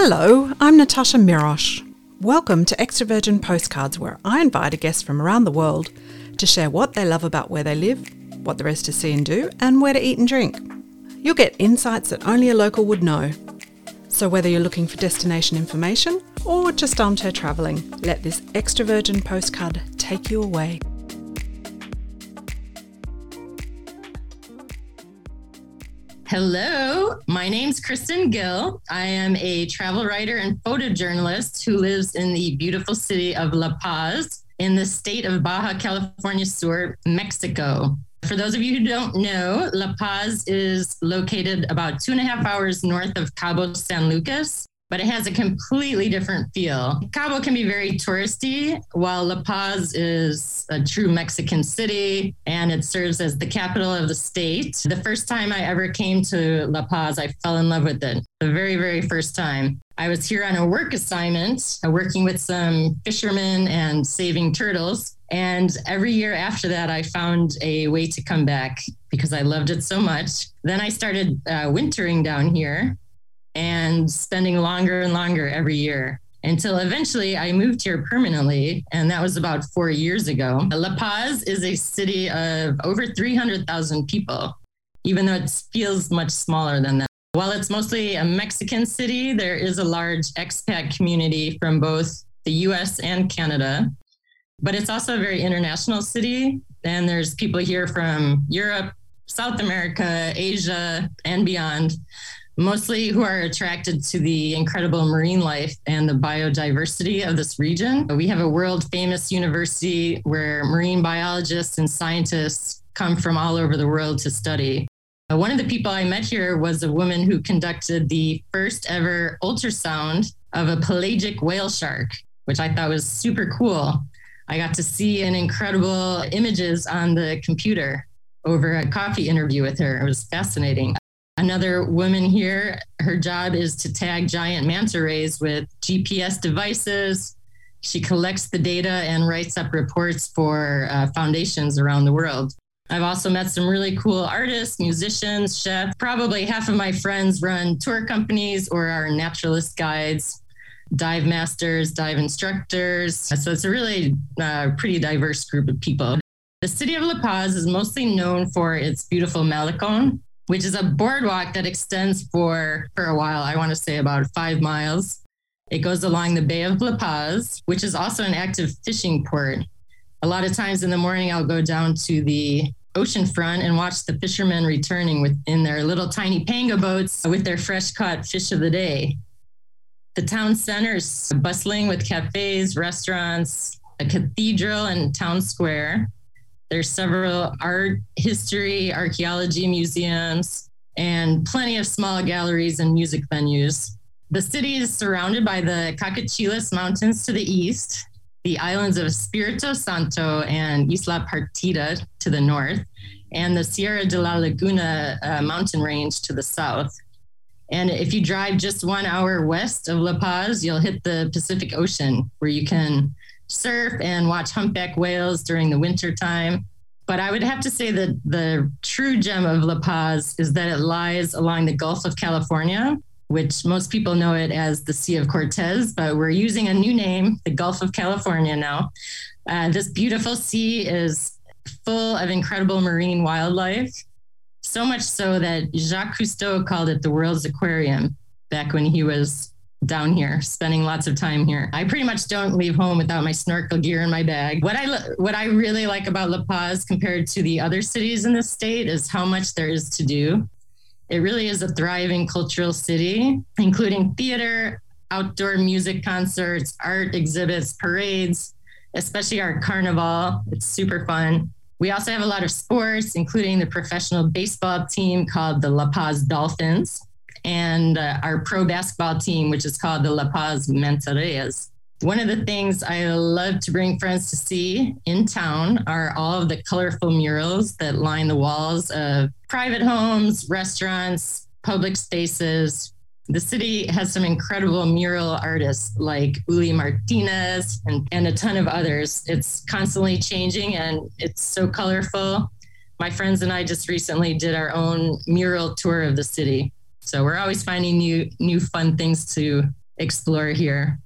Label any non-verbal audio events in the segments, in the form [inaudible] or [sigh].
Hello, I'm Natasha Mirosh. Welcome to Extra Virgin Postcards, where I invite a guest from around the world to share what they love about where they live, what there is to see and do, and where to eat and drink. You'll get insights that only a local would know. So, whether you're looking for destination information or just armchair travelling, let this Extra Virgin postcard take you away. Hello, my name's Kristen Gill. I am a travel writer and photojournalist who lives in the beautiful city of La Paz in the state of Baja California Sur, Mexico. For those of you who don't know, La Paz is located about two and a half hours north of Cabo San Lucas, but it has a completely different feel. Cabo can be very touristy, while La Paz is a true Mexican city and it serves as the capital of the state. The first time I ever came to La Paz, I fell in love with it. The very, very first time. I was here on a work assignment, uh, working with some fishermen and saving turtles. And every year after that, I found a way to come back because I loved it so much. Then I started uh, wintering down here and spending longer and longer every year until eventually I moved here permanently. And that was about four years ago. La Paz is a city of over 300,000 people, even though it feels much smaller than that. While it's mostly a Mexican city, there is a large expat community from both the US and Canada. But it's also a very international city. And there's people here from Europe, South America, Asia, and beyond mostly who are attracted to the incredible marine life and the biodiversity of this region. We have a world famous university where marine biologists and scientists come from all over the world to study. Uh, one of the people I met here was a woman who conducted the first ever ultrasound of a pelagic whale shark, which I thought was super cool. I got to see an incredible images on the computer over a coffee interview with her. It was fascinating. Another woman here, her job is to tag giant manta rays with GPS devices. She collects the data and writes up reports for uh, foundations around the world. I've also met some really cool artists, musicians, chefs. Probably half of my friends run tour companies or are naturalist guides, dive masters, dive instructors. So it's a really uh, pretty diverse group of people. The city of La Paz is mostly known for its beautiful malecon, which is a boardwalk that extends for, for a while, I want to say about five miles. It goes along the Bay of La Paz, which is also an active fishing port. A lot of times in the morning, I'll go down to the ocean front and watch the fishermen returning with, in their little tiny panga boats with their fresh caught fish of the day. The town center is bustling with cafes, restaurants, a cathedral, and town square. There's several art, history, archaeology museums, and plenty of small galleries and music venues. The city is surrounded by the Cacachilas Mountains to the east, the islands of Espiritu Santo and Isla Partida to the north, and the Sierra de la Laguna uh, mountain range to the south. And if you drive just one hour west of La Paz, you'll hit the Pacific Ocean, where you can surf and watch humpback whales during the winter time. But I would have to say that the true gem of La Paz is that it lies along the Gulf of California, which most people know it as the Sea of Cortez, but we're using a new name, the Gulf of California now. Uh, this beautiful sea is full of incredible marine wildlife, so much so that Jacques Cousteau called it the world's aquarium back when he was down here, spending lots of time here. I pretty much don't leave home without my snorkel gear in my bag. What I what I really like about La Paz compared to the other cities in the state is how much there is to do. It really is a thriving cultural city, including theater, outdoor music concerts, art exhibits, parades, especially our carnival. It's super fun. We also have a lot of sports, including the professional baseball team called the La Paz Dolphins and uh, our pro basketball team, which is called the La Paz Manta Reyes. One of the things I love to bring friends to see in town are all of the colorful murals that line the walls of private homes, restaurants, public spaces. The city has some incredible mural artists like Uli Martinez and, and a ton of others. It's constantly changing and it's so colorful. My friends and I just recently did our own mural tour of the city. So we're always finding new new fun things to explore here.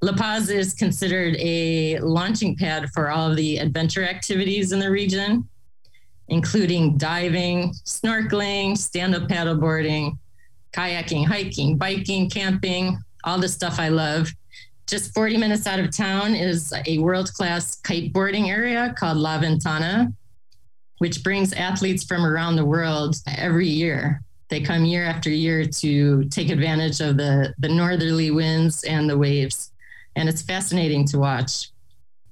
La Paz is considered a launching pad for all of the adventure activities in the region, including diving, snorkeling, stand up paddleboarding, kayaking, hiking, biking, camping, all the stuff I love. Just 40 minutes out of town is a world class kiteboarding area called La Ventana, which brings athletes from around the world every year. They come year after year to take advantage of the, the northerly winds and the waves and it's fascinating to watch.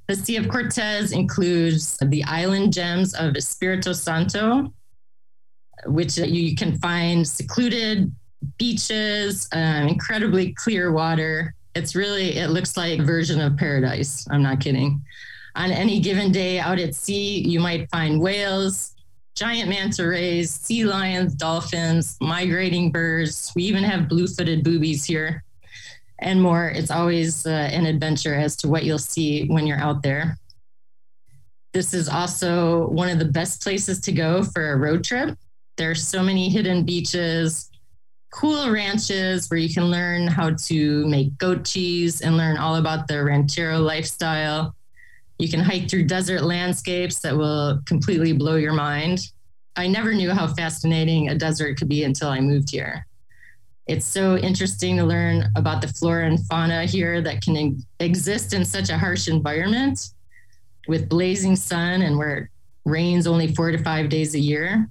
The Sea of Cortez includes the island gems of Espiritu Santo, which you can find secluded beaches, um, incredibly clear water. It's really, it looks like a version of paradise. I'm not kidding. On any given day out at sea, you might find whales, giant manta rays, sea lions, dolphins, migrating birds. We even have blue footed boobies here and more. It's always uh, an adventure as to what you'll see when you're out there. This is also one of the best places to go for a road trip. There are so many hidden beaches, cool ranches where you can learn how to make goat cheese and learn all about the ranchero lifestyle. You can hike through desert landscapes that will completely blow your mind. I never knew how fascinating a desert could be until I moved here. It's so interesting to learn about the flora and fauna here that can exist in such a harsh environment with blazing sun and where it rains only four to five days a year.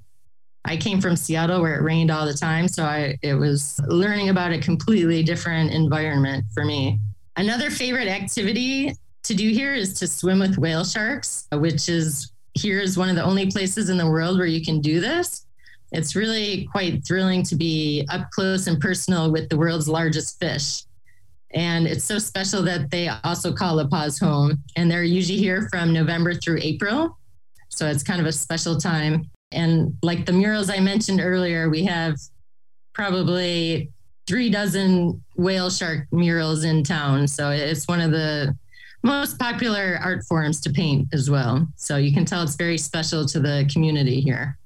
I came from Seattle where it rained all the time, so I it was learning about a completely different environment for me. Another favorite activity to do here is to swim with whale sharks, which is here is one of the only places in the world where you can do this it's really quite thrilling to be up close and personal with the world's largest fish. And it's so special that they also call La Paz home. And they're usually here from November through April. So it's kind of a special time. And like the murals I mentioned earlier, we have probably three dozen whale shark murals in town. So it's one of the most popular art forms to paint as well. So you can tell it's very special to the community here.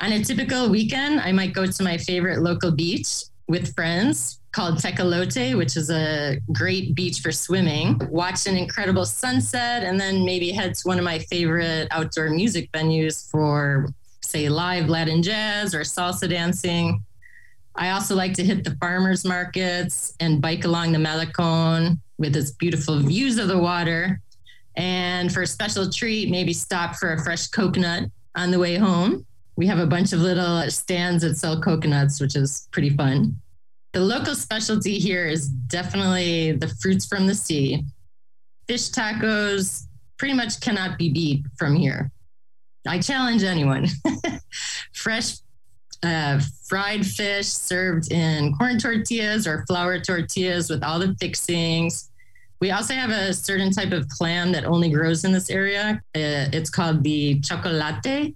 On a typical weekend, I might go to my favorite local beach with friends called Tecolote, which is a great beach for swimming, watch an incredible sunset, and then maybe head to one of my favorite outdoor music venues for, say, live Latin jazz or salsa dancing. I also like to hit the farmers markets and bike along the Malecon with its beautiful views of the water. And for a special treat, maybe stop for a fresh coconut on the way home we have a bunch of little stands that sell coconuts, which is pretty fun. The local specialty here is definitely the fruits from the sea. Fish tacos pretty much cannot be beat from here. I challenge anyone. [laughs] Fresh uh, fried fish served in corn tortillas or flour tortillas with all the fixings. We also have a certain type of clam that only grows in this area. Uh, it's called the chocolate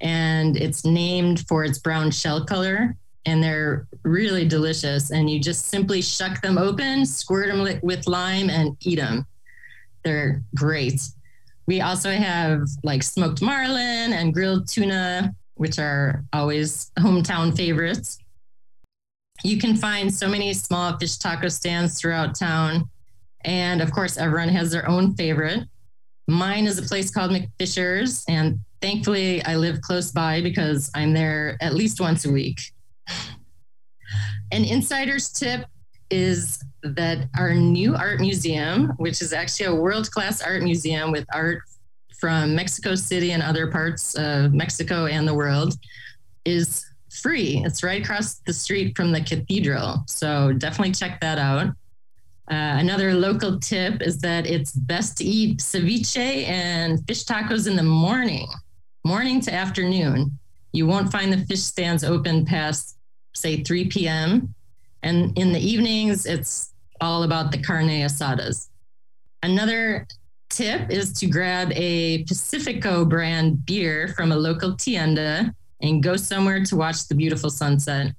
and it's named for its brown shell color. And they're really delicious. And you just simply shuck them open, squirt them with lime, and eat them. They're great. We also have like smoked marlin and grilled tuna, which are always [laughs] hometown favorites. You can find so many small fish taco stands throughout town. And of course, everyone has their own favorite. Mine is a place called McFisher's, and thankfully, I live close by because I'm there at least once a week. [laughs] An insider's tip is that our new art museum, which is actually a world class art museum with art from Mexico City and other parts of Mexico and the world, is free. It's right across the street from the cathedral. So definitely check that out. Uh, another local tip is that it's best to eat ceviche and fish tacos in the morning morning to afternoon. You won't find the fish stands open past, say, 3 p.m. And in the evenings, it's all about the carne asadas. Another tip is to grab a Pacifico brand beer from a local tienda and go somewhere to watch the beautiful sunset.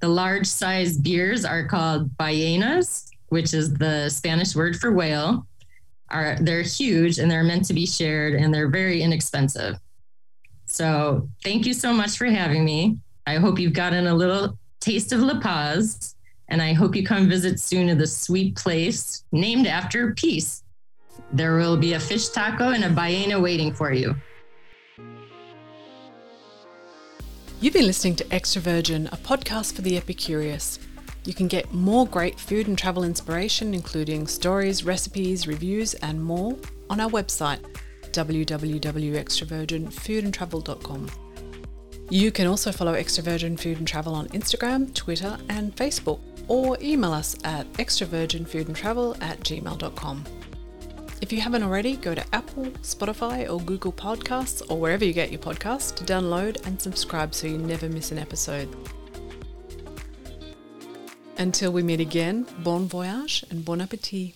The large size beers are called ballenas, which is the Spanish word for whale. Are they're huge and they're meant to be shared and they're very inexpensive. So thank you so much for having me. I hope you've gotten a little taste of La Paz. And I hope you come visit soon to this sweet place named after peace. There will be a fish taco and a ballena waiting for you. You've been listening to Extra Virgin, a podcast for the Epicurious. You can get more great food and travel inspiration, including stories, recipes, reviews, and more, on our website www.extravirginfoodandtravel.com. You can also follow Extra Virgin Food and Travel on Instagram, Twitter, and Facebook, or email us at extravirginfoodandtravel at gmail.com. If you haven't already, go to Apple, Spotify, or Google Podcasts, or wherever you get your podcasts, to download and subscribe so you never miss an episode. Until we meet again, bon voyage and bon appetit.